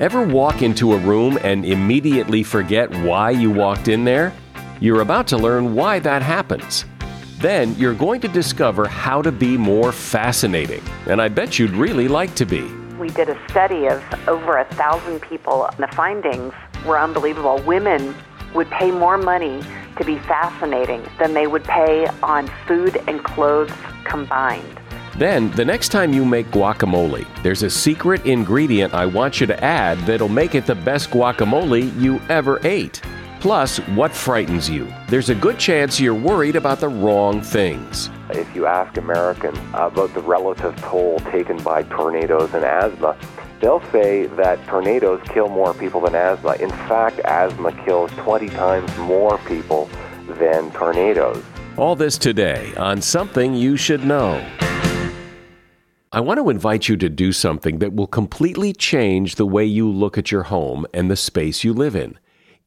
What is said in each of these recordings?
Ever walk into a room and immediately forget why you walked in there? You're about to learn why that happens. Then you're going to discover how to be more fascinating, and I bet you'd really like to be. We did a study of over a thousand people, and the findings were unbelievable. Women would pay more money to be fascinating than they would pay on food and clothes combined. Then, the next time you make guacamole, there's a secret ingredient I want you to add that'll make it the best guacamole you ever ate. Plus, what frightens you? There's a good chance you're worried about the wrong things. If you ask Americans about the relative toll taken by tornadoes and asthma, they'll say that tornadoes kill more people than asthma. In fact, asthma kills 20 times more people than tornadoes. All this today on Something You Should Know. I want to invite you to do something that will completely change the way you look at your home and the space you live in.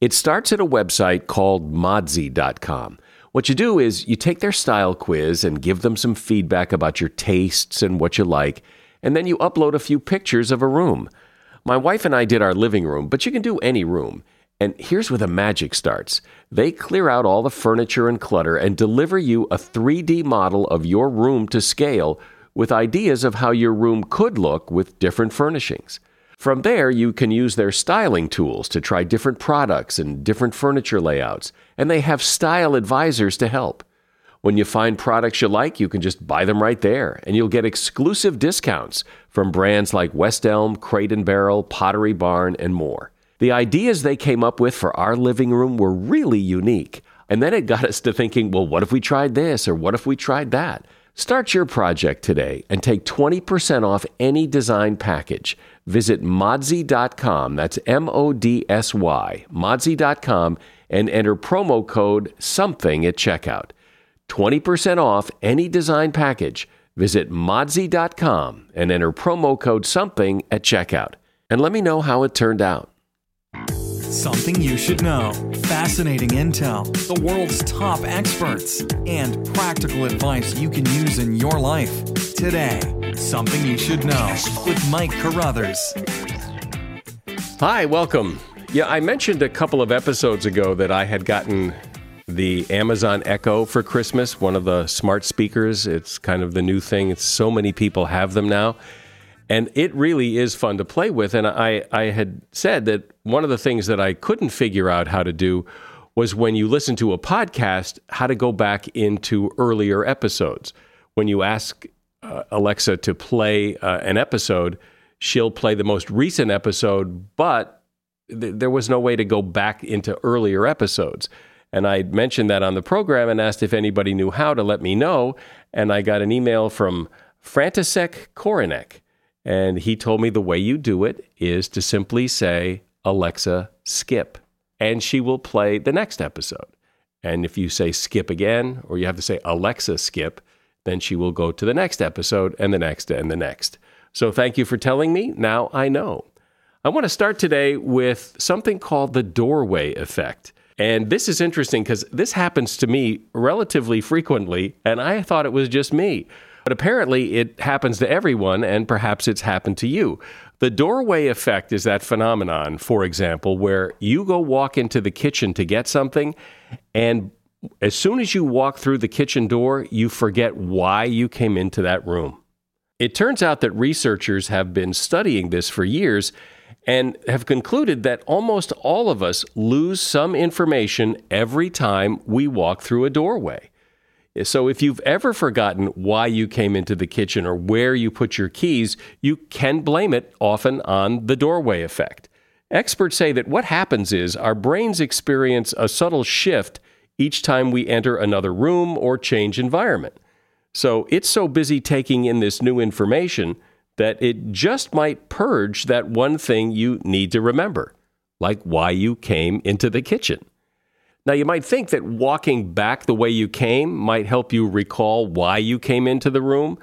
It starts at a website called Modsy.com. What you do is you take their style quiz and give them some feedback about your tastes and what you like, and then you upload a few pictures of a room. My wife and I did our living room, but you can do any room. And here's where the magic starts. They clear out all the furniture and clutter and deliver you a 3D model of your room to scale with ideas of how your room could look with different furnishings. From there, you can use their styling tools to try different products and different furniture layouts, and they have style advisors to help. When you find products you like, you can just buy them right there, and you'll get exclusive discounts from brands like West Elm, Crate and Barrel, Pottery Barn, and more. The ideas they came up with for our living room were really unique. And then it got us to thinking, well, what if we tried this or what if we tried that? Start your project today and take 20% off any design package. Visit modsy.com, that's M O D S Y, modsy.com, and enter promo code SOMETHING at checkout. 20% off any design package. Visit modsy.com and enter promo code SOMETHING at checkout. And let me know how it turned out. Something you should know. Fascinating intel, the world's top experts, and practical advice you can use in your life. Today, Something You Should Know with Mike Carruthers. Hi, welcome. Yeah, I mentioned a couple of episodes ago that I had gotten the Amazon Echo for Christmas, one of the smart speakers. It's kind of the new thing. It's so many people have them now. And it really is fun to play with. And I, I had said that one of the things that I couldn't figure out how to do was when you listen to a podcast, how to go back into earlier episodes. When you ask uh, Alexa to play uh, an episode, she'll play the most recent episode, but th- there was no way to go back into earlier episodes. And I mentioned that on the program and asked if anybody knew how to let me know. And I got an email from Frantisek Korinek and he told me the way you do it is to simply say, Alexa, skip. And she will play the next episode. And if you say skip again, or you have to say Alexa, skip, then she will go to the next episode and the next and the next. So thank you for telling me. Now I know. I want to start today with something called the doorway effect. And this is interesting because this happens to me relatively frequently, and I thought it was just me. But apparently, it happens to everyone, and perhaps it's happened to you. The doorway effect is that phenomenon, for example, where you go walk into the kitchen to get something, and as soon as you walk through the kitchen door, you forget why you came into that room. It turns out that researchers have been studying this for years and have concluded that almost all of us lose some information every time we walk through a doorway. So if you've ever forgotten why you came into the kitchen or where you put your keys, you can blame it often on the doorway effect. Experts say that what happens is our brains experience a subtle shift each time we enter another room or change environment. So it's so busy taking in this new information that it just might purge that one thing you need to remember, like why you came into the kitchen. Now, you might think that walking back the way you came might help you recall why you came into the room,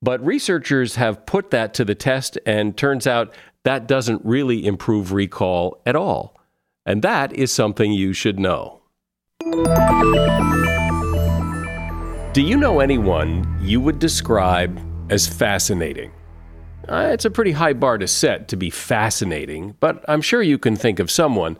but researchers have put that to the test, and turns out that doesn't really improve recall at all. And that is something you should know. Do you know anyone you would describe as fascinating? Uh, it's a pretty high bar to set to be fascinating, but I'm sure you can think of someone.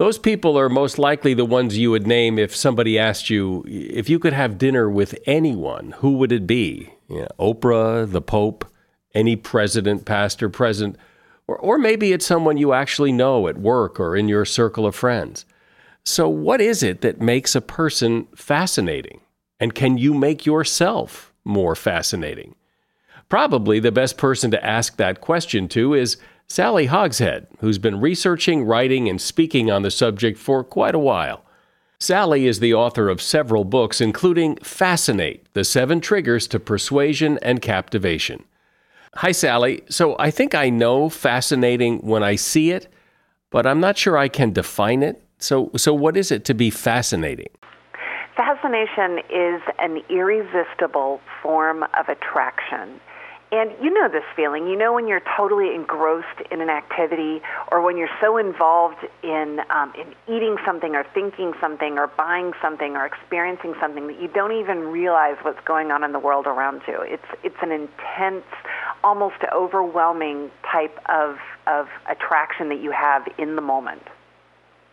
Those people are most likely the ones you would name if somebody asked you if you could have dinner with anyone, who would it be? You know, Oprah, the Pope, any president, past or present, or, or maybe it's someone you actually know at work or in your circle of friends. So, what is it that makes a person fascinating? And can you make yourself more fascinating? Probably the best person to ask that question to is Sally Hogshead, who's been researching, writing, and speaking on the subject for quite a while. Sally is the author of several books, including Fascinate The Seven Triggers to Persuasion and Captivation. Hi, Sally. So I think I know fascinating when I see it, but I'm not sure I can define it. So, so what is it to be fascinating? Fascination is an irresistible form of attraction. And you know this feeling. You know when you're totally engrossed in an activity, or when you're so involved in um, in eating something, or thinking something, or buying something, or experiencing something that you don't even realize what's going on in the world around you. It's it's an intense, almost overwhelming type of of attraction that you have in the moment.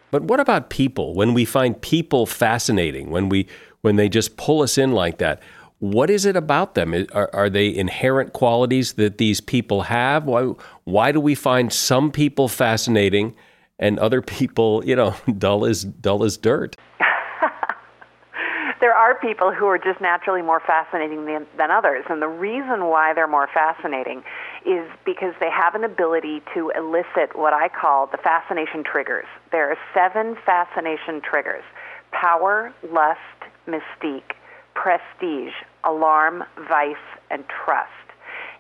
But what about people? When we find people fascinating, when we when they just pull us in like that, what is it about them? Are, are they inherent qualities that these people have? Why, why do we find some people fascinating and other people, you know, dull as dull as dirt? there are people who are just naturally more fascinating than, than others, and the reason why they're more fascinating is because they have an ability to elicit what I call the fascination triggers. There are seven fascination triggers: power, lust, mystique prestige, alarm, vice, and trust.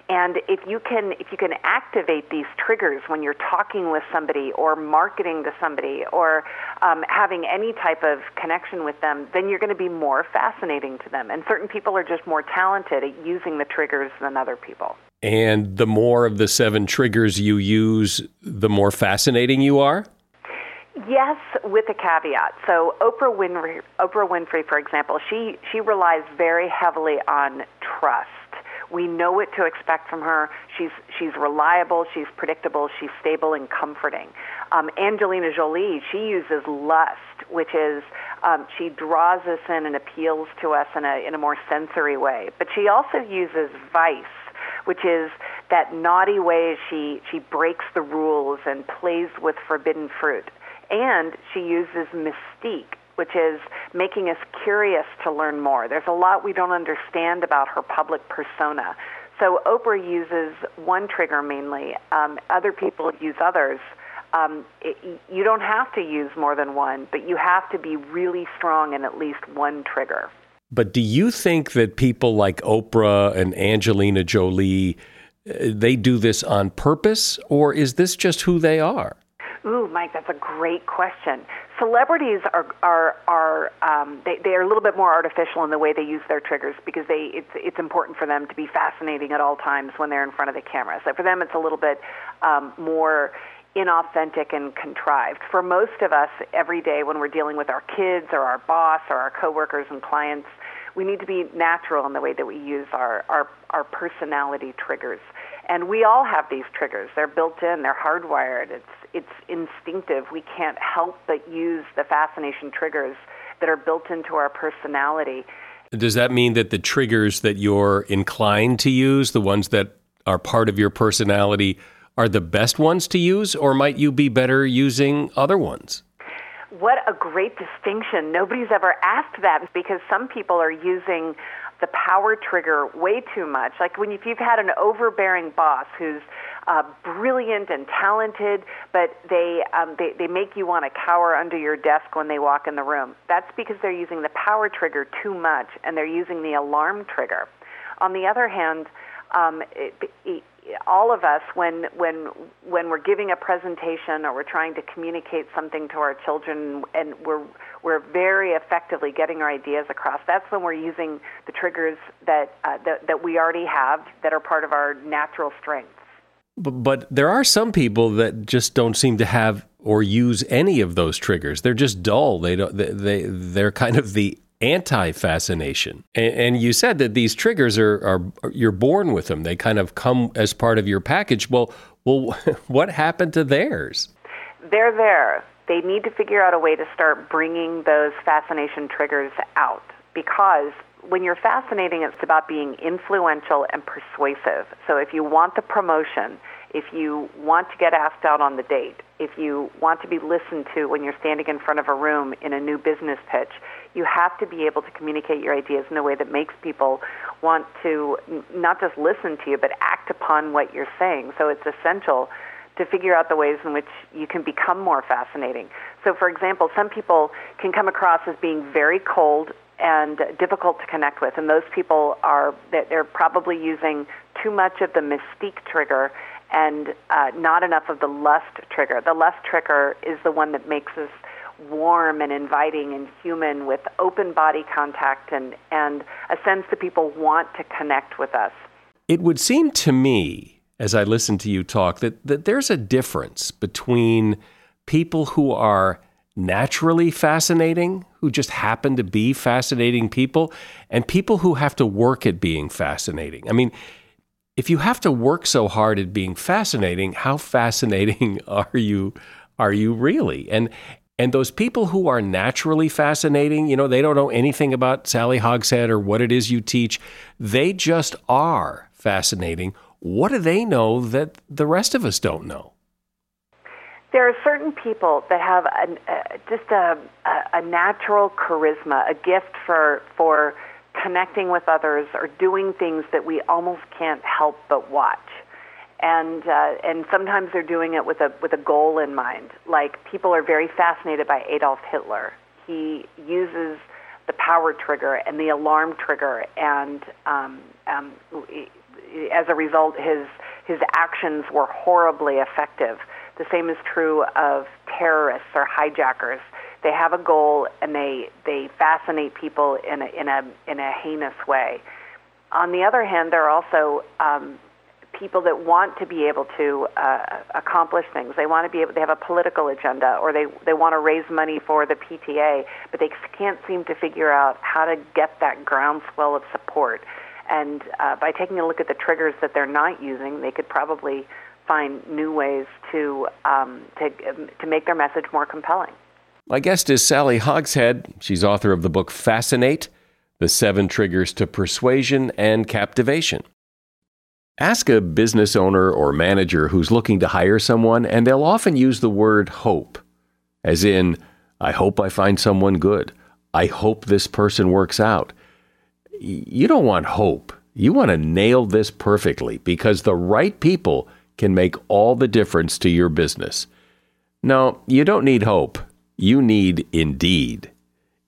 And if you can if you can activate these triggers when you're talking with somebody or marketing to somebody or um, having any type of connection with them, then you're going to be more fascinating to them. And certain people are just more talented at using the triggers than other people. And the more of the seven triggers you use, the more fascinating you are? Yes, with a caveat. So Oprah Winfrey, Oprah Winfrey, for example, she she relies very heavily on trust. We know what to expect from her. She's she's reliable. She's predictable. She's stable and comforting. Um, Angelina Jolie, she uses lust, which is um, she draws us in and appeals to us in a in a more sensory way. But she also uses vice, which is that naughty way she she breaks the rules and plays with forbidden fruit. And she uses mystique, which is making us curious to learn more. There's a lot we don't understand about her public persona. So Oprah uses one trigger mainly. Um, other people use others. Um, it, you don't have to use more than one, but you have to be really strong in at least one trigger. But do you think that people like Oprah and Angelina Jolie, uh, they do this on purpose, or is this just who they are? Ooh, Mike, that's a great question. Celebrities are are are um, they they are a little bit more artificial in the way they use their triggers because they it's it's important for them to be fascinating at all times when they're in front of the camera. So for them, it's a little bit um, more inauthentic and contrived. For most of us, every day when we're dealing with our kids or our boss or our coworkers and clients, we need to be natural in the way that we use our our, our personality triggers. And we all have these triggers. They're built in, they're hardwired. It's it's instinctive. We can't help but use the fascination triggers that are built into our personality. Does that mean that the triggers that you're inclined to use, the ones that are part of your personality, are the best ones to use, or might you be better using other ones? What a great distinction. Nobody's ever asked that because some people are using the power trigger way too much. Like when if you've had an overbearing boss who's uh, brilliant and talented, but they, um, they they make you want to cower under your desk when they walk in the room. That's because they're using the power trigger too much, and they're using the alarm trigger. On the other hand, um, it, it, all of us, when when when we're giving a presentation or we're trying to communicate something to our children, and we're we're very effectively getting our ideas across. That's when we're using the triggers that uh, that, that we already have that are part of our natural strengths. But, but there are some people that just don't seem to have or use any of those triggers. They're just dull. They don't. They, they they're kind of the anti fascination. And, and, you said that these triggers are, are you're born with them. They kind of come as part of your package. Well, well, what happened to theirs? They're there. They need to figure out a way to start bringing those fascination triggers out because when you're fascinating, it's about being influential and persuasive. So if you want the promotion, if you want to get asked out on the date, if you want to be listened to when you're standing in front of a room in a new business pitch, you have to be able to communicate your ideas in a way that makes people want to not just listen to you, but act upon what you're saying. So it's essential to figure out the ways in which you can become more fascinating. So, for example, some people can come across as being very cold and difficult to connect with, and those people are they're probably using too much of the mystique trigger and uh, not enough of the lust trigger. The lust trigger is the one that makes us warm and inviting and human with open body contact and, and a sense that people want to connect with us. It would seem to me, as I listen to you talk, that, that there's a difference between people who are naturally fascinating, who just happen to be fascinating people, and people who have to work at being fascinating. I mean, if you have to work so hard at being fascinating, how fascinating are you are you really? And and those people who are naturally fascinating, you know, they don't know anything about Sally Hogshead or what it is you teach. They just are fascinating. What do they know that the rest of us don't know? There are certain people that have a, uh, just a, a, a natural charisma, a gift for for connecting with others or doing things that we almost can't help but watch and uh, and sometimes they're doing it with a with a goal in mind. Like people are very fascinated by Adolf Hitler. He uses the power trigger and the alarm trigger, and um, um, as a result, his his actions were horribly effective. The same is true of terrorists or hijackers. They have a goal and they they fascinate people in a in a in a heinous way. On the other hand, there are also um, people that want to be able to uh, accomplish things. They want to be able. They have a political agenda, or they they want to raise money for the PTA, but they can't seem to figure out how to get that groundswell of support. And uh, by taking a look at the triggers that they're not using, they could probably find new ways to um, to um, to make their message more compelling. My guest is Sally Hogshead. She's author of the book Fascinate: The Seven Triggers to Persuasion and Captivation. Ask a business owner or manager who's looking to hire someone, and they'll often use the word hope, as in, I hope I find someone good. I hope this person works out. You don't want hope. You want to nail this perfectly because the right people can make all the difference to your business. No, you don't need hope. You need Indeed.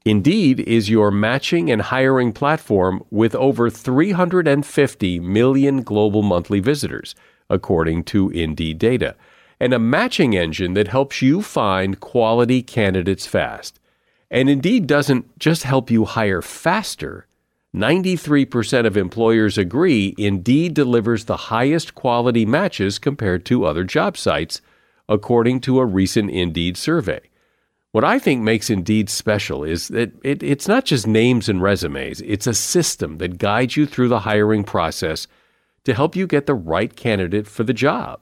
Indeed is your matching and hiring platform with over 350 million global monthly visitors, according to Indeed data, and a matching engine that helps you find quality candidates fast. And Indeed doesn't just help you hire faster. 93% of employers agree Indeed delivers the highest quality matches compared to other job sites, according to a recent Indeed survey. What I think makes Indeed special is that it, it's not just names and resumes, it's a system that guides you through the hiring process to help you get the right candidate for the job.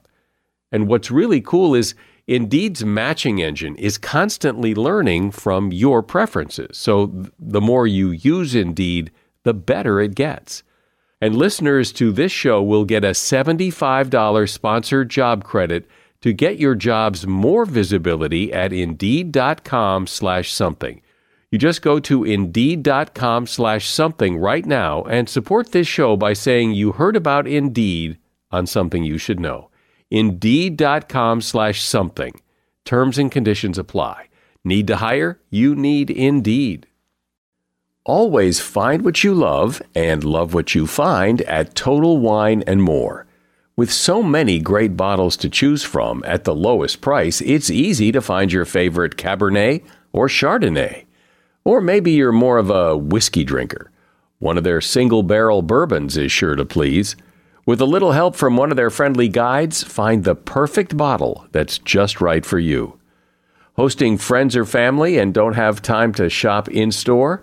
And what's really cool is Indeed's matching engine is constantly learning from your preferences. So the more you use Indeed, the better it gets. And listeners to this show will get a $75 sponsored job credit to get your jobs more visibility at indeed.com slash something. You just go to indeed.com slash something right now and support this show by saying you heard about Indeed on something you should know. Indeed.com slash something. Terms and conditions apply. Need to hire? You need Indeed. Always find what you love and love what you find at Total Wine and More. With so many great bottles to choose from at the lowest price, it's easy to find your favorite Cabernet or Chardonnay. Or maybe you're more of a whiskey drinker. One of their single barrel bourbons is sure to please. With a little help from one of their friendly guides, find the perfect bottle that's just right for you. Hosting friends or family and don't have time to shop in store?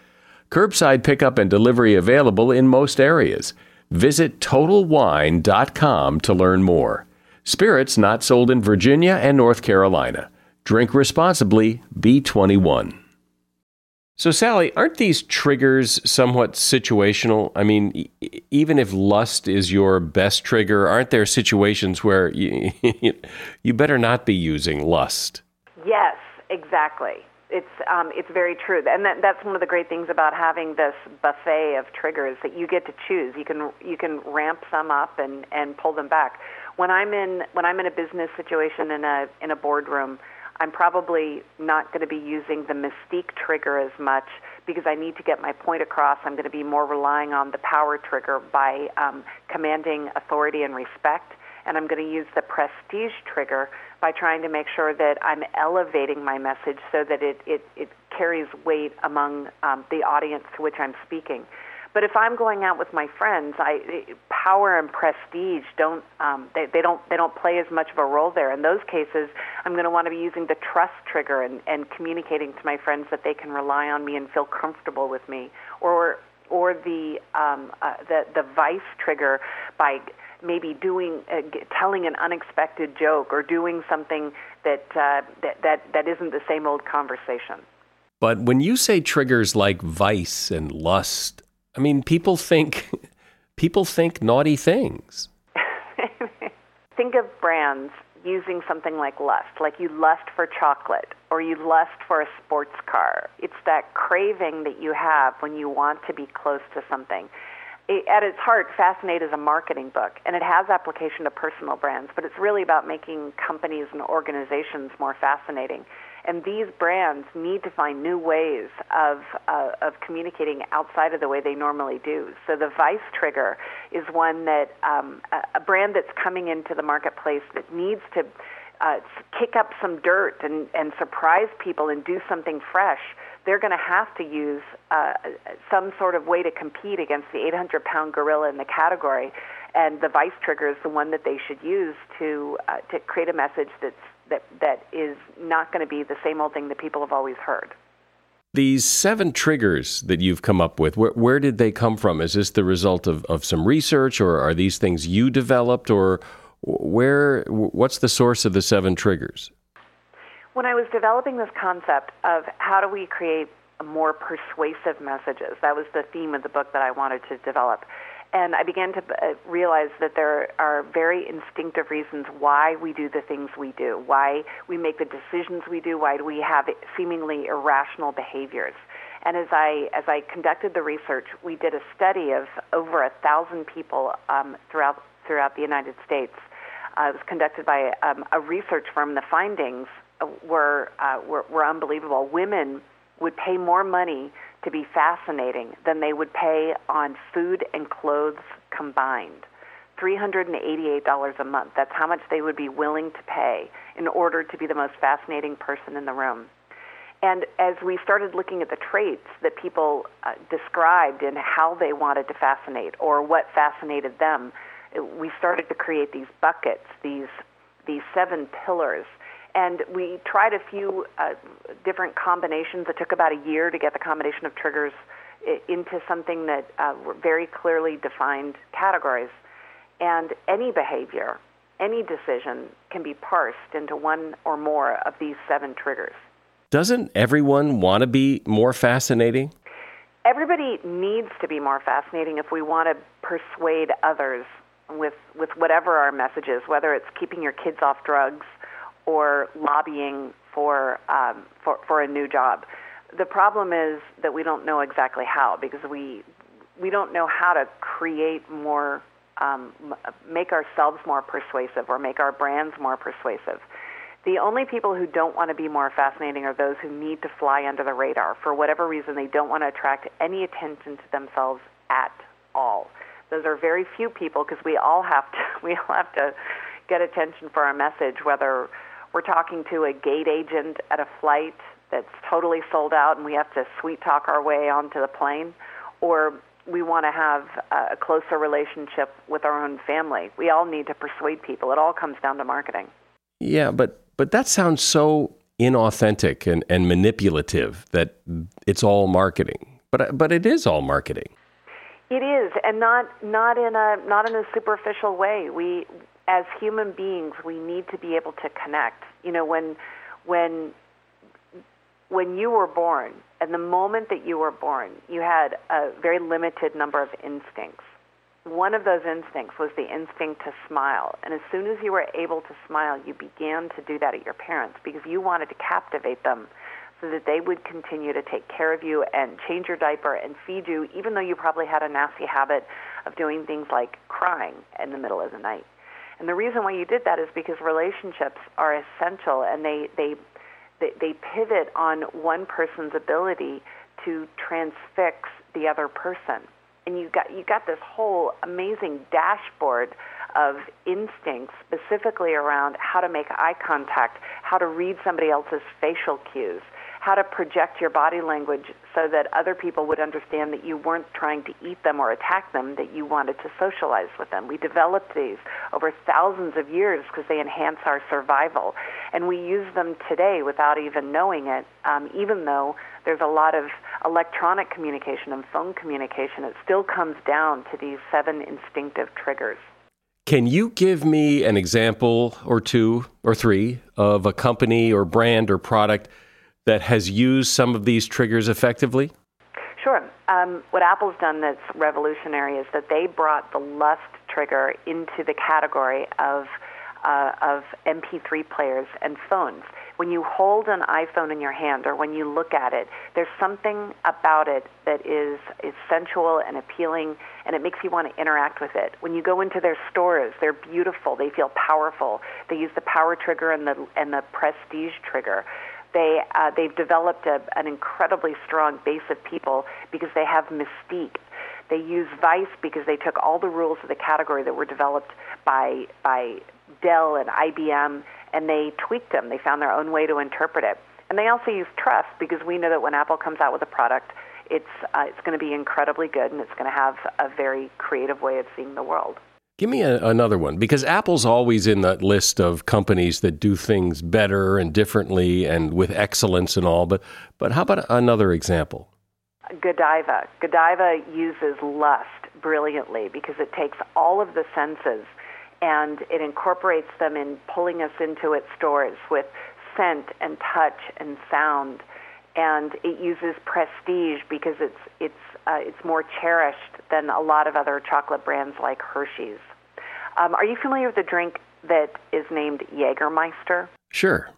Curbside pickup and delivery available in most areas. Visit TotalWine.com to learn more. Spirits not sold in Virginia and North Carolina. Drink responsibly, B21. So, Sally, aren't these triggers somewhat situational? I mean, even if lust is your best trigger, aren't there situations where you, you better not be using lust? Yes, exactly it's um, it's very true, and that, that's one of the great things about having this buffet of triggers that you get to choose. You can you can ramp some up and and pull them back. When I'm in when I'm in a business situation in a in a boardroom, I'm probably not going to be using the mystique trigger as much because I need to get my point across. I'm going to be more relying on the power trigger by um, commanding authority and respect, and I'm going to use the prestige trigger by trying to make sure that I'm elevating my message so that it, it, it carries weight among um, the audience to which I'm speaking. But if I'm going out with my friends, I power and prestige don't um, they, they don't they don't play as much of a role there. In those cases, I'm going to want to be using the trust trigger and, and communicating to my friends that they can rely on me and feel comfortable with me, or or the um, uh, the the vice trigger by maybe doing uh, telling an unexpected joke or doing something that, uh, that that that isn't the same old conversation. But when you say triggers like vice and lust, I mean people think people think naughty things. think of brands using something like lust, like you lust for chocolate or you lust for a sports car. It's that craving that you have when you want to be close to something at its heart, Fascinate is a marketing book, and it has application to personal brands, but it's really about making companies and organizations more fascinating. And these brands need to find new ways of uh, of communicating outside of the way they normally do. So the Vice Trigger is one that um, a, a brand that's coming into the marketplace that needs to uh, kick up some dirt and, and surprise people and do something fresh they're going to have to use uh, some sort of way to compete against the 800 pound gorilla in the category. And the vice trigger is the one that they should use to uh, to create a message that's that that is not going to be the same old thing that people have always heard. These seven triggers that you've come up with, where, where did they come from? Is this the result of, of some research, or are these things you developed, or where? What's the source of the seven triggers? When I was developing this concept of how do we create more persuasive messages, that was the theme of the book that I wanted to develop. And I began to uh, realize that there are very instinctive reasons why we do the things we do, why we make the decisions we do, why we have seemingly irrational behaviors. And as I as I conducted the research, we did a study of over a thousand people um, throughout throughout the United States. Uh, it was conducted by um, a research firm. The findings were, uh, were were unbelievable. Women would pay more money to be fascinating than they would pay on food and clothes combined. $388 a month. That's how much they would be willing to pay in order to be the most fascinating person in the room. And as we started looking at the traits that people uh, described and how they wanted to fascinate or what fascinated them, we started to create these buckets, these these seven pillars And we tried a few uh, different combinations. It took about a year to get the combination of triggers into something that uh, were very clearly defined categories. And any behavior, any decision can be parsed into one or more of these seven triggers. Doesn't everyone want to be more fascinating? Everybody needs to be more fascinating if we want to persuade others with, with whatever our message is, whether it's keeping your kids off drugs or lobbying for, um, for, for a new job. The problem is that we don't know exactly how because we, we don't know how to create more, um, make ourselves more persuasive or make our brands more persuasive. The only people who don't want to be more fascinating are those who need to fly under the radar. For whatever reason, they don't want to attract any attention to themselves at all. Those are very few people because we all have to we all have to get attention for our message, whether we're talking to a gate agent at a flight that's totally sold out and we have to sweet talk our way onto the plane, or we want to have a closer relationship with our own family. We all need to persuade people. It all comes down to marketing. Yeah, but but that sounds so inauthentic and, and manipulative that it's all marketing. But but it is all marketing. It is, and not not in a not in a superficial way. We as human beings, we need to be able to connect. You know, when when when you were born, and the moment that you were born, you had a very limited number of instincts. One of those instincts was the instinct to smile. And as soon as you were able to smile, you began to do that at your parents because you wanted to captivate them so that they would continue to take care of you and change your diaper and feed you, even though you probably had a nasty habit of doing things like crying in the middle of the night. And the reason why you did that is because relationships are essential and they, they they, they pivot on one person's ability to transfix the other person. And you got you got this whole amazing dashboard of instincts specifically around how to make eye contact, how to read somebody else's facial cues, how to project your body language so that other people would understand that you weren't trying to eat them or attack them, that you wanted to socialize with them. We developed these over thousands of years because they enhance our survival. And we use them today without even knowing it, um, even though there's a lot of electronic communication and phone communication. It still comes down to these seven instinctive triggers. Can you give me an example or two or three of a company or brand or product that has used some of these triggers effectively? Sure. Um, what Apple's done that's revolutionary is that they brought the lust trigger into the category of uh, of MP3 players and phones. When you hold an iPhone in your hand or when you look at it, there's something about it that is, is sensual and appealing, and it makes you want to interact with it. When you go into their stores, they're beautiful. They feel powerful. They use the power trigger and the and the prestige trigger they uh, they've developed a, an incredibly strong base of people because they have mystique. They use Vice because they took all the rules of the category that were developed by by Dell and IBM and they tweaked them. They found their own way to interpret it. And they also use trust because we know that when Apple comes out with a product, it's uh, it's going to be incredibly good and it's going to have a very creative way of seeing the world. Give me a, another one because Apple's always in that list of companies that do things better and differently and with excellence and all. But but how about another example? Godiva. Godiva uses lust brilliantly because it takes all of the senses and it incorporates them in pulling us into its stores with scent and touch and sound. And it uses prestige because it's it's uh, it's more cherished than a lot of other chocolate brands like Hershey's. Um, are you familiar with the drink that is named Jägermeister? Sure.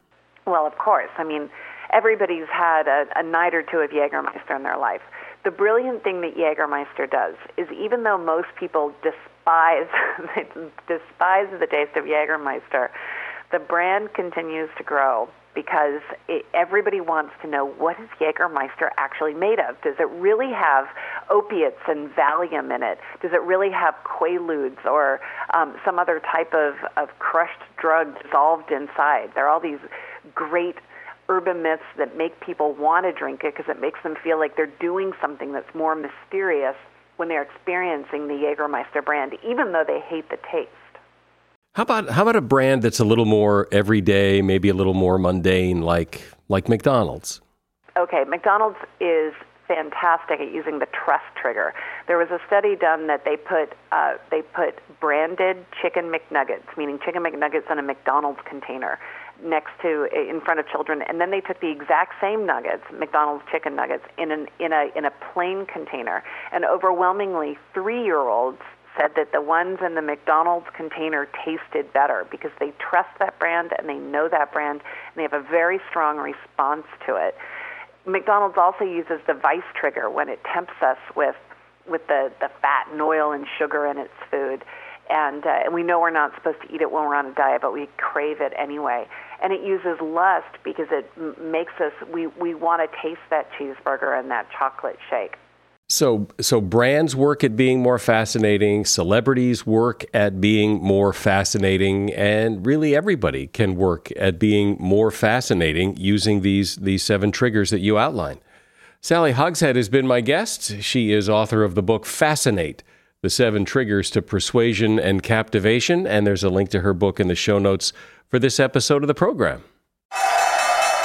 Well, of course. I mean, everybody's had a, a night or two of Jägermeister in their life. The brilliant thing that Jägermeister does is even though most people despise despise the taste of Jägermeister, the brand continues to grow because it, everybody wants to know what is Jägermeister actually made of. Does it really have opiates and Valium in it? Does it really have Quaaludes or um, some other type of, of crushed drug dissolved inside? There are all these great urban myths that make people want to drink it because it makes them feel like they're doing something that's more mysterious when they're experiencing the Jägermeister brand, even though they hate the taste. How about how about a brand that's a little more everyday, maybe a little more mundane, like like McDonald's? Okay, McDonald's is fantastic at using the trust trigger. There was a study done that they put uh, they put branded chicken McNuggets, meaning chicken McNuggets in a McDonald's container, next to in front of children, and then they took the exact same nuggets, McDonald's chicken nuggets, in an in a in a plain container, and overwhelmingly three year olds said that the ones in the McDonald's container tasted better because they trust that brand and they know that brand and they have a very strong response to it. McDonald's also uses the vice trigger when it tempts us with with the, the fat and oil and sugar in its food. And, uh, and we know we're not supposed to eat it when we're on a diet, but we crave it anyway. And it uses lust because it m- makes us, we, we want to taste that cheeseburger and that chocolate shake. So, so brands work at being more fascinating, celebrities work at being more fascinating, and really everybody can work at being more fascinating using these these seven triggers that you outline. Sally Hogshead has been my guest. She is author of the book Fascinate: The Seven Triggers to Persuasion and Captivation, and there's a link to her book in the show notes for this episode of the program.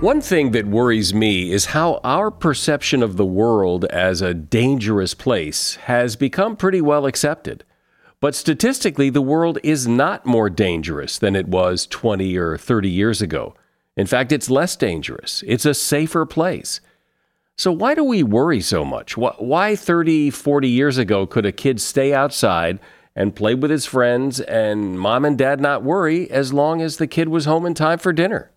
One thing that worries me is how our perception of the world as a dangerous place has become pretty well accepted. But statistically, the world is not more dangerous than it was 20 or 30 years ago. In fact, it's less dangerous. It's a safer place. So, why do we worry so much? Why 30, 40 years ago could a kid stay outside and play with his friends and mom and dad not worry as long as the kid was home in time for dinner.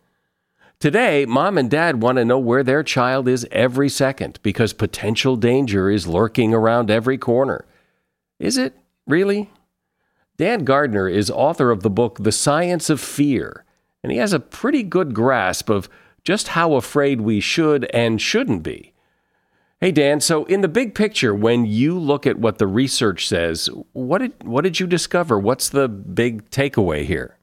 Today, mom and dad want to know where their child is every second because potential danger is lurking around every corner. Is it really? Dan Gardner is author of the book The Science of Fear, and he has a pretty good grasp of just how afraid we should and shouldn't be. Hey Dan, so in the big picture, when you look at what the research says, what did what did you discover? What's the big takeaway here?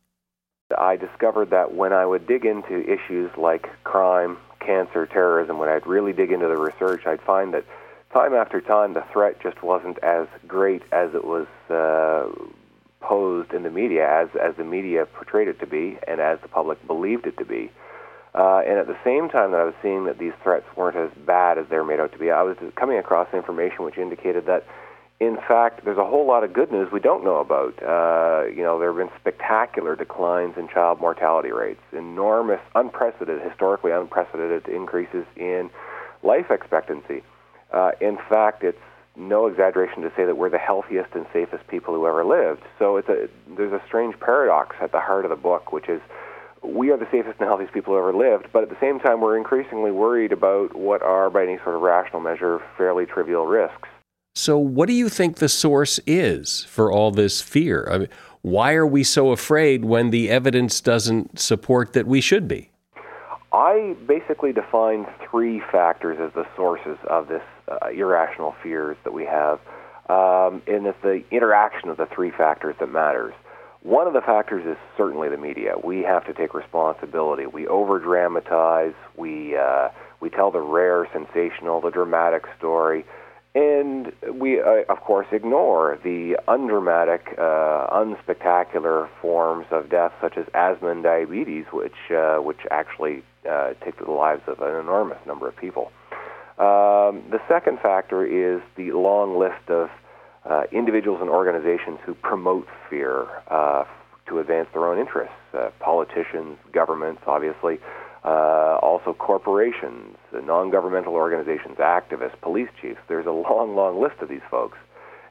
I discovered that when I would dig into issues like crime, cancer, terrorism, when I'd really dig into the research, I'd find that time after time the threat just wasn't as great as it was uh, posed in the media, as as the media portrayed it to be, and as the public believed it to be. Uh, and at the same time that I was seeing that these threats weren't as bad as they were made out to be, I was coming across information which indicated that, in fact, there's a whole lot of good news we don't know about. Uh, you know, there have been spectacular declines in child mortality rates, enormous, unprecedented, historically unprecedented increases in life expectancy. Uh, in fact, it's no exaggeration to say that we're the healthiest and safest people who ever lived. So it's a there's a strange paradox at the heart of the book, which is we are the safest and healthiest people who ever lived, but at the same time, we're increasingly worried about what are, by any sort of rational measure, fairly trivial risks. So, what do you think the source is for all this fear? I mean, why are we so afraid when the evidence doesn't support that we should be? I basically define three factors as the sources of this uh, irrational fears that we have. Um, and it's the interaction of the three factors that matters. One of the factors is certainly the media. We have to take responsibility. We over dramatize. We uh, we tell the rare, sensational, the dramatic story, and we uh, of course ignore the undramatic, uh, unspectacular forms of death such as asthma and diabetes, which uh, which actually uh, take the lives of an enormous number of people. Um, the second factor is the long list of uh, individuals and organizations who promote fear uh, to advance their own interests. Uh, politicians, governments, obviously, uh, also corporations, non governmental organizations, activists, police chiefs. There's a long, long list of these folks.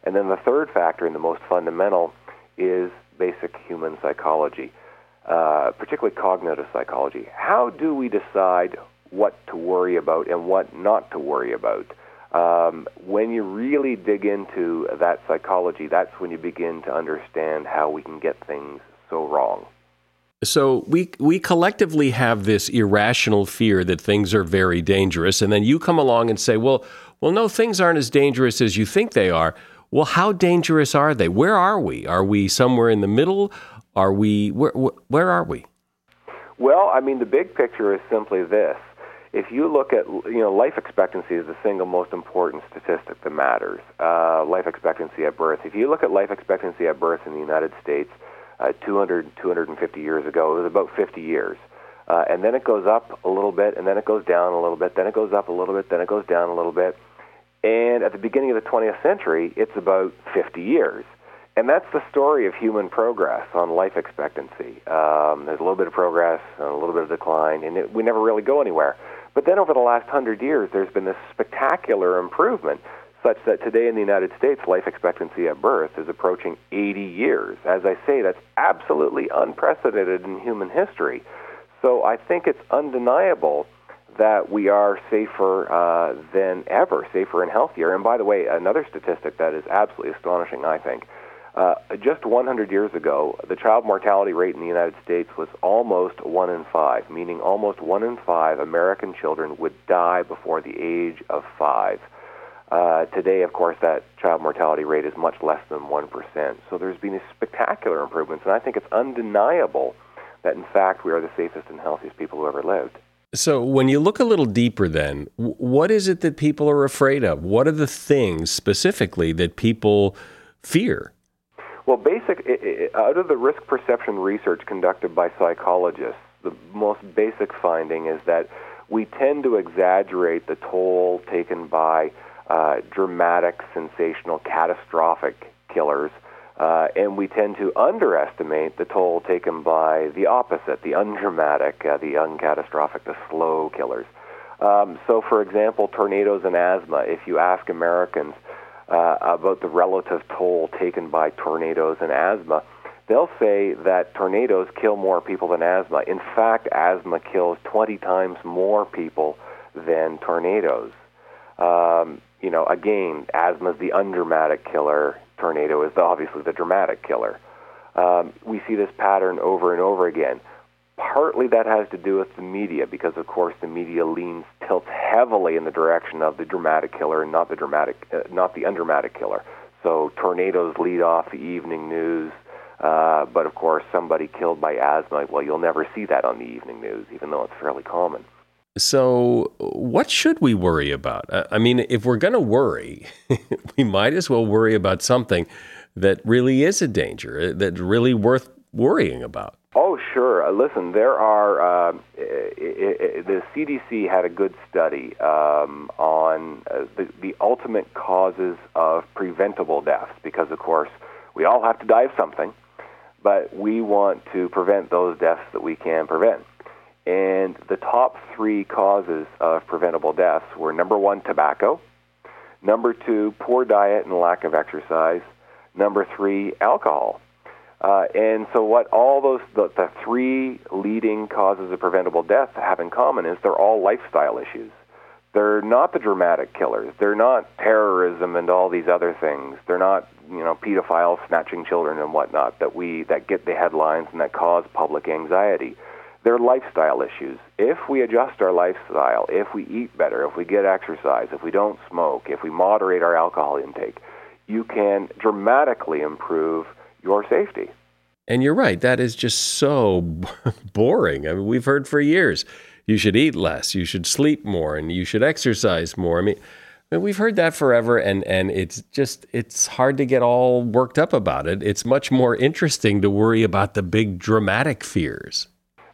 And then the third factor, and the most fundamental, is basic human psychology, uh, particularly cognitive psychology. How do we decide what to worry about and what not to worry about. Um, when you really dig into that psychology, that's when you begin to understand how we can get things so wrong. So we we collectively have this irrational fear that things are very dangerous, and then you come along and say, "Well, well, no, things aren't as dangerous as you think they are." Well, how dangerous are they? Where are we? Are we somewhere in the middle? Are we where? Where are we? Well, I mean, the big picture is simply this: if you look at you know life expectancy is the single most important statistic that matters. Uh, life expectancy at birth. If you look at life expectancy at birth in the United States, uh, 200 250 years ago, it was about 50 years. Uh, and then it goes up a little bit, and then it goes down a little bit, then it goes up a little bit, then it goes down a little bit. And at the beginning of the 20th century, it's about 50 years. And that's the story of human progress on life expectancy. Um, there's a little bit of progress, and a little bit of decline, and it, we never really go anywhere. But then over the last hundred years, there's been this spectacular improvement, such that today in the United States, life expectancy at birth is approaching 80 years. As I say, that's absolutely unprecedented in human history. So I think it's undeniable that we are safer uh, than ever, safer and healthier. And by the way, another statistic that is absolutely astonishing, I think, uh, just 100 years ago, the child mortality rate in the United States was almost one in five, meaning almost one in five American children would die before the age of five. Uh, today, of course, that child mortality rate is much less than 1%. So there's been spectacular improvements, and I think it's undeniable that, in fact, we are the safest and healthiest people who ever lived. So, when you look a little deeper, then, what is it that people are afraid of? What are the things specifically that people fear? Well, basic out of the risk perception research conducted by psychologists, the most basic finding is that we tend to exaggerate the toll taken by uh, dramatic, sensational, catastrophic killers, uh, and we tend to underestimate the toll taken by the opposite, the undramatic, uh, the uncatastrophic, the slow killers. Um, so, for example, tornadoes and asthma. If you ask Americans uh, about the relative toll taken by tornadoes and asthma, they'll say that tornadoes kill more people than asthma. In fact, asthma kills 20 times more people than tornadoes. Um, you know, again, asthma is the undramatic killer. Tornado is the, obviously the dramatic killer. Um, we see this pattern over and over again. Partly that has to do with the media because, of course, the media leans tilts heavily in the direction of the dramatic killer and not the dramatic, uh, not the undramatic killer. So tornadoes lead off the evening news, uh, but of course, somebody killed by asthma. Well, you'll never see that on the evening news, even though it's fairly common. So, what should we worry about? I mean, if we're going to worry, we might as well worry about something that really is a danger, that's really worth worrying about. Listen, there are. Uh, it, it, the CDC had a good study um, on uh, the, the ultimate causes of preventable deaths because, of course, we all have to die of something, but we want to prevent those deaths that we can prevent. And the top three causes of preventable deaths were number one, tobacco, number two, poor diet and lack of exercise, number three, alcohol. Uh, and so, what all those the, the three leading causes of preventable death have in common is they're all lifestyle issues. They're not the dramatic killers. They're not terrorism and all these other things. They're not you know pedophiles snatching children and whatnot that we that get the headlines and that cause public anxiety. They're lifestyle issues. If we adjust our lifestyle, if we eat better, if we get exercise, if we don't smoke, if we moderate our alcohol intake, you can dramatically improve your safety. And you're right. That is just so boring. I mean, we've heard for years you should eat less, you should sleep more, and you should exercise more. I mean, I mean, we've heard that forever, and and it's just it's hard to get all worked up about it. It's much more interesting to worry about the big dramatic fears.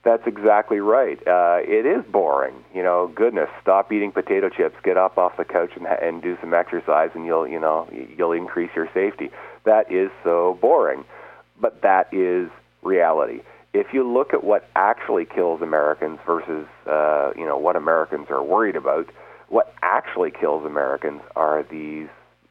That's exactly right. Uh, it is boring. You know, goodness, stop eating potato chips, get up off the couch and, and do some exercise, and you'll, you know, you'll increase your safety. That is so boring, but that is reality. If you look at what actually kills Americans versus, uh, you know, what Americans are worried about, what actually kills Americans are these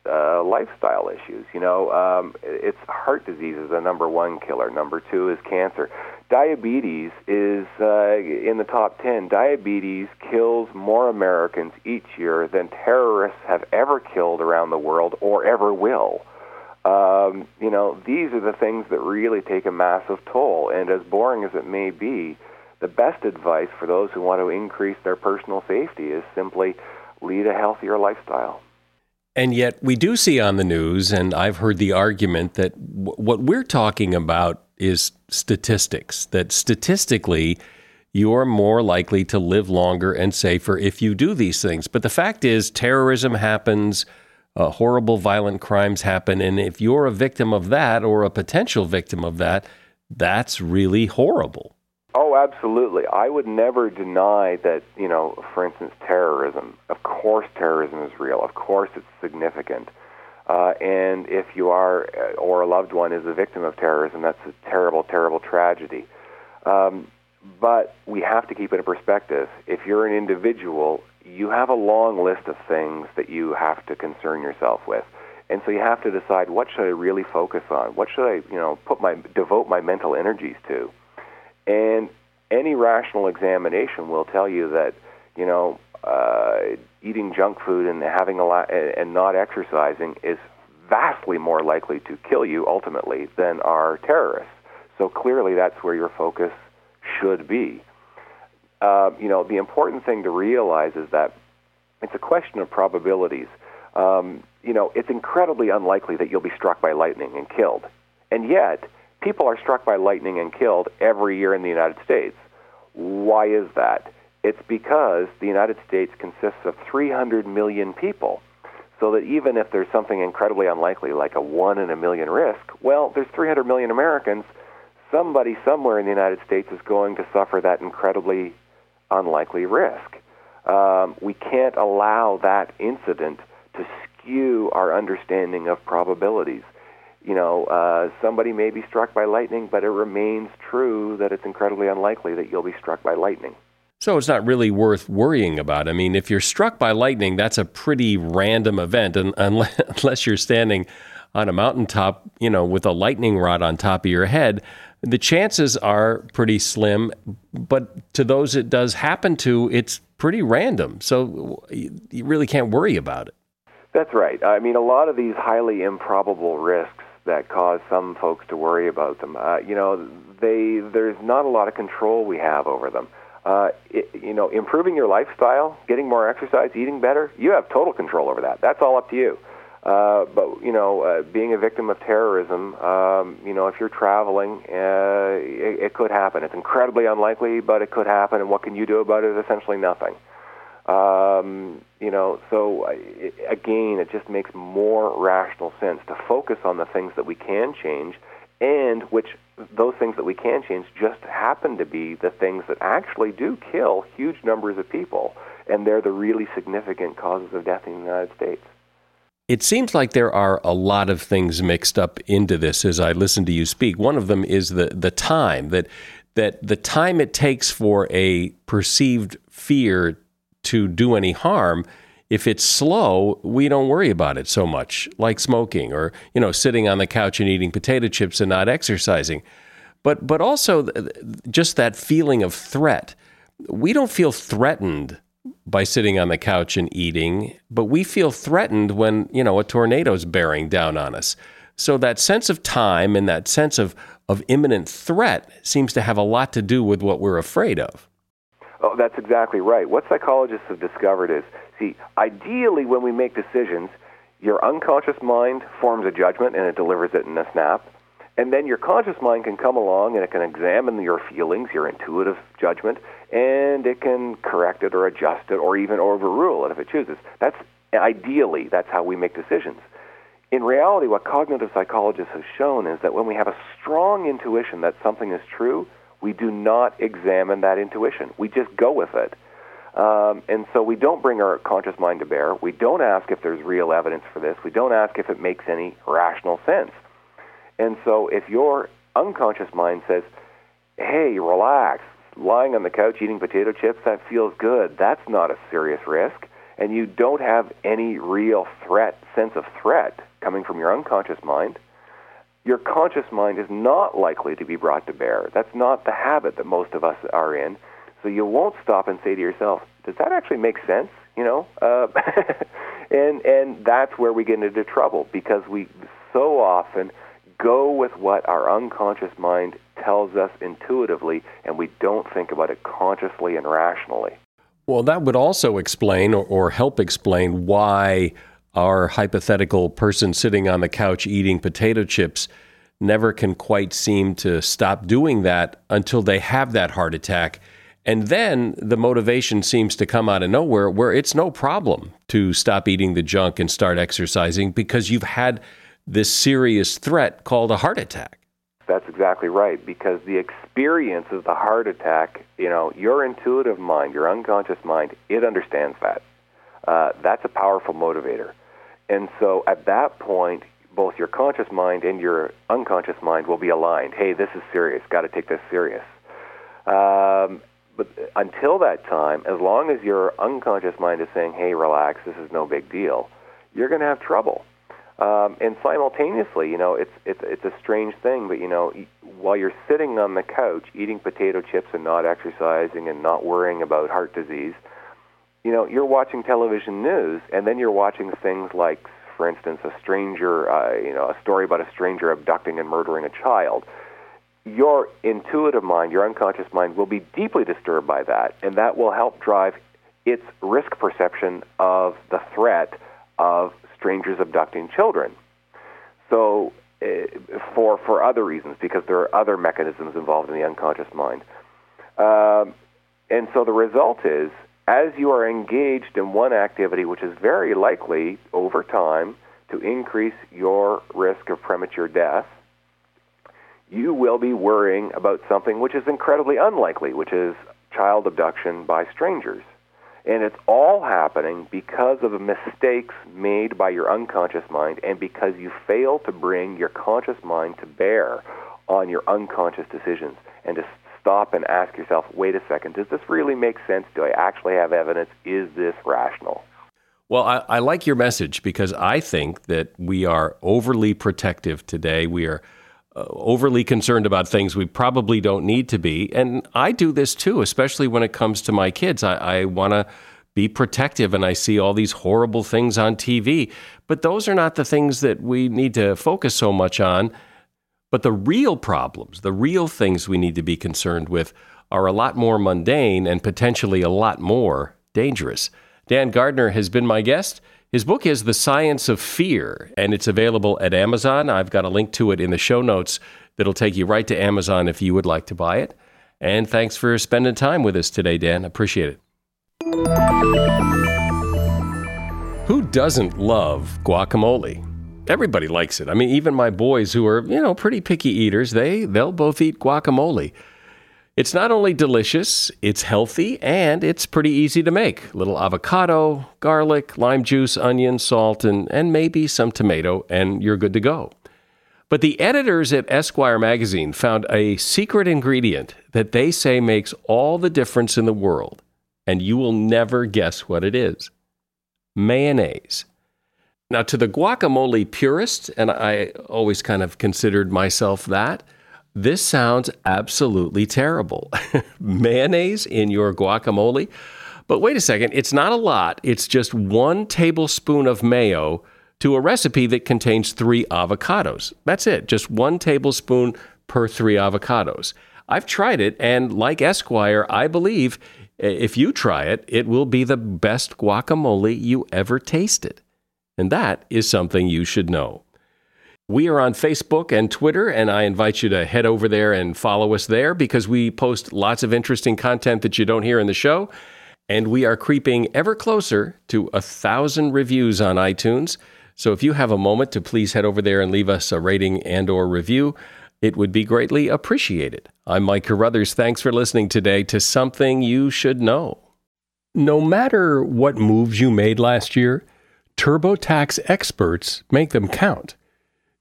uh, lifestyle issues. You know, um, it's heart disease is the number one killer. Number two is cancer diabetes is uh, in the top 10. Diabetes kills more Americans each year than terrorists have ever killed around the world or ever will. Um, you know, these are the things that really take a massive toll. And as boring as it may be, the best advice for those who want to increase their personal safety is simply lead a healthier lifestyle. And yet, we do see on the news, and I've heard the argument that w- what we're talking about is statistics, that statistically, you're more likely to live longer and safer if you do these things. But the fact is, terrorism happens, uh, horrible violent crimes happen. And if you're a victim of that or a potential victim of that, that's really horrible. Oh, absolutely. I would never deny that, you know, for instance, terrorism. Of course, terrorism is real. Of course, it's significant. Uh, and if you are, uh, or a loved one is a victim of terrorism, that's a terrible, terrible tragedy. Um, but we have to keep it in perspective. If you're an individual, you have a long list of things that you have to concern yourself with. And so you have to decide what should I really focus on? What should I, you know, put my devote my mental energies to? And any rational examination will tell you that, you know, uh, eating junk food and having a lot and not exercising is vastly more likely to kill you ultimately than are terrorists. So clearly, that's where your focus should be. Uh, you know, the important thing to realize is that it's a question of probabilities. Um, you know, it's incredibly unlikely that you'll be struck by lightning and killed, and yet people are struck by lightning and killed every year in the United States. Why is that? It's because the United States consists of 300 million people. So that even if there's something incredibly unlikely, like a one in a million risk, well, there's 300 million Americans. Somebody somewhere in the United States is going to suffer that incredibly unlikely risk. Um, we can't allow that incident to skew our understanding of probabilities. You know, uh, somebody may be struck by lightning, but it remains true that it's incredibly unlikely that you'll be struck by lightning. So it's not really worth worrying about. I mean, if you're struck by lightning, that's a pretty random event, and unless, unless you're standing on a mountaintop, you know, with a lightning rod on top of your head, the chances are pretty slim. But to those it does happen to, it's pretty random. So you really can't worry about it. That's right. I mean, a lot of these highly improbable risks that cause some folks to worry about them, uh, you know, they there's not a lot of control we have over them uh, it, you know, improving your lifestyle, getting more exercise, eating better, you have total control over that. That's all up to you. Uh, but you know, uh, being a victim of terrorism, um, you know, if you're traveling, uh, it, it could happen. It's incredibly unlikely, but it could happen. And what can you do about it? Essentially nothing. Um, you know, so it, again, it just makes more rational sense to focus on the things that we can change, and which those things that we can change just happen to be the things that actually do kill huge numbers of people, and they're the really significant causes of death in the United States. It seems like there are a lot of things mixed up into this as I listen to you speak. One of them is the, the time that that the time it takes for a perceived fear to do any harm if it's slow, we don't worry about it so much, like smoking or you know sitting on the couch and eating potato chips and not exercising. But but also just that feeling of threat. We don't feel threatened by sitting on the couch and eating, but we feel threatened when, you know, a tornado's bearing down on us. So that sense of time and that sense of, of imminent threat seems to have a lot to do with what we're afraid of. Oh, that's exactly right. What psychologists have discovered is See, ideally, when we make decisions, Your unconscious mind forms a judgment and it delivers it in a snap. And then your conscious mind can come along and it can examine your feelings, your intuitive judgment, and it can correct it or adjust it or even overrule it if it chooses. That's ideally that's how we make decisions. In reality, what cognitive psychologists have shown is that when we have a strong intuition that something is true, we do not examine that intuition. We just go with it. Um, and so we don't bring our conscious mind to bear. We don't ask if there's real evidence for this. We don't ask if it makes any rational sense. And so if your unconscious mind says, hey, relax, lying on the couch eating potato chips, that feels good, that's not a serious risk, and you don't have any real threat, sense of threat coming from your unconscious mind, your conscious mind is not likely to be brought to bear. That's not the habit that most of us are in. So you won't stop and say to yourself, "Does that actually make sense?" You know, uh, and and that's where we get into trouble because we so often go with what our unconscious mind tells us intuitively, and we don't think about it consciously and rationally. Well, that would also explain or, or help explain why our hypothetical person sitting on the couch eating potato chips never can quite seem to stop doing that until they have that heart attack. And then the motivation seems to come out of nowhere where it's no problem to stop eating the junk and start exercising because you've had this serious threat called a heart attack. That's exactly right because the experience of the heart attack, you know, your intuitive mind, your unconscious mind, it understands that. Uh, that's a powerful motivator. And so at that point, both your conscious mind and your unconscious mind will be aligned. Hey, this is serious. Got to take this serious. Um, but until that time, as long as your unconscious mind is saying, "Hey, relax. This is no big deal," you're going to have trouble. Um, and simultaneously, you know, it's it's it's a strange thing, but you know, while you're sitting on the couch eating potato chips and not exercising and not worrying about heart disease, you know, you're watching television news, and then you're watching things like, for instance, a stranger, uh, you know, a story about a stranger abducting and murdering a child. Your intuitive mind, your unconscious mind, will be deeply disturbed by that, and that will help drive its risk perception of the threat of strangers abducting children. So, uh, for for other reasons, because there are other mechanisms involved in the unconscious mind, um, and so the result is as you are engaged in one activity, which is very likely over time to increase your risk of premature death, you will be worrying about something which is incredibly unlikely, which is child abduction by strangers. And it's all happening because of mistakes made by your unconscious mind and because you fail to bring your conscious mind to bear on your unconscious decisions and to stop and ask yourself, wait a second, does this really make sense? Do I actually have evidence? Is this rational? Well, I, I like your message because I think that we are overly protective today. We are Uh, overly concerned about things we probably don't need to be. And I do this too, especially when it comes to my kids. I, I want to be protective and I see all these horrible things on TV. But those are not the things that we need to focus so much on. But the real problems, the real things we need to be concerned with, are a lot more mundane and potentially a lot more dangerous. Dan Gardner has been my guest. His book is The Science of Fear, and it's available at Amazon. I've got a link to it in the show notes that'll take you right to Amazon if you would like to buy it. And thanks for spending time with us today, Dan. Appreciate it. Who doesn't love guacamole? everybody likes it. I mean, even my boys who are, you know, pretty picky eaters, they they'll both eat guacamole. It's not only delicious, it's healthy, and it's pretty easy to make. Little avocado, garlic, lime juice, onion, salt, and, and maybe some tomato, and you're good to go. But the editors at Esquire magazine found a secret ingredient that they say makes all the difference in the world, and you will never guess what it is mayonnaise. Now, to the guacamole purist, and I always kind of considered myself that, this sounds absolutely terrible. Mayonnaise in your guacamole? But wait a second, it's not a lot. It's just one tablespoon of mayo to a recipe that contains three avocados. That's it, just one tablespoon per three avocados. I've tried it, and like Esquire, I believe if you try it, it will be the best guacamole you ever tasted. And that is something you should know. We are on Facebook and Twitter, and I invite you to head over there and follow us there because we post lots of interesting content that you don't hear in the show. And we are creeping ever closer to a thousand reviews on iTunes. So if you have a moment to please head over there and leave us a rating and or review, it would be greatly appreciated. I'm Mike Carruthers. Thanks for listening today to Something You Should Know. No matter what moves you made last year, TurboTax experts make them count.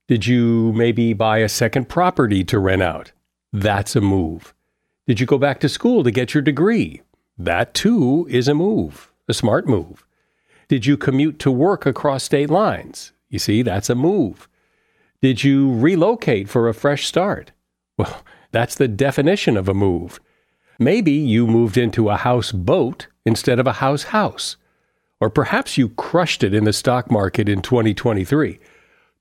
Did you maybe buy a second property to rent out? That's a move. Did you go back to school to get your degree? That too is a move, a smart move. Did you commute to work across state lines? You see, that's a move. Did you relocate for a fresh start? Well, that's the definition of a move. Maybe you moved into a house boat instead of a house house. Or perhaps you crushed it in the stock market in 2023.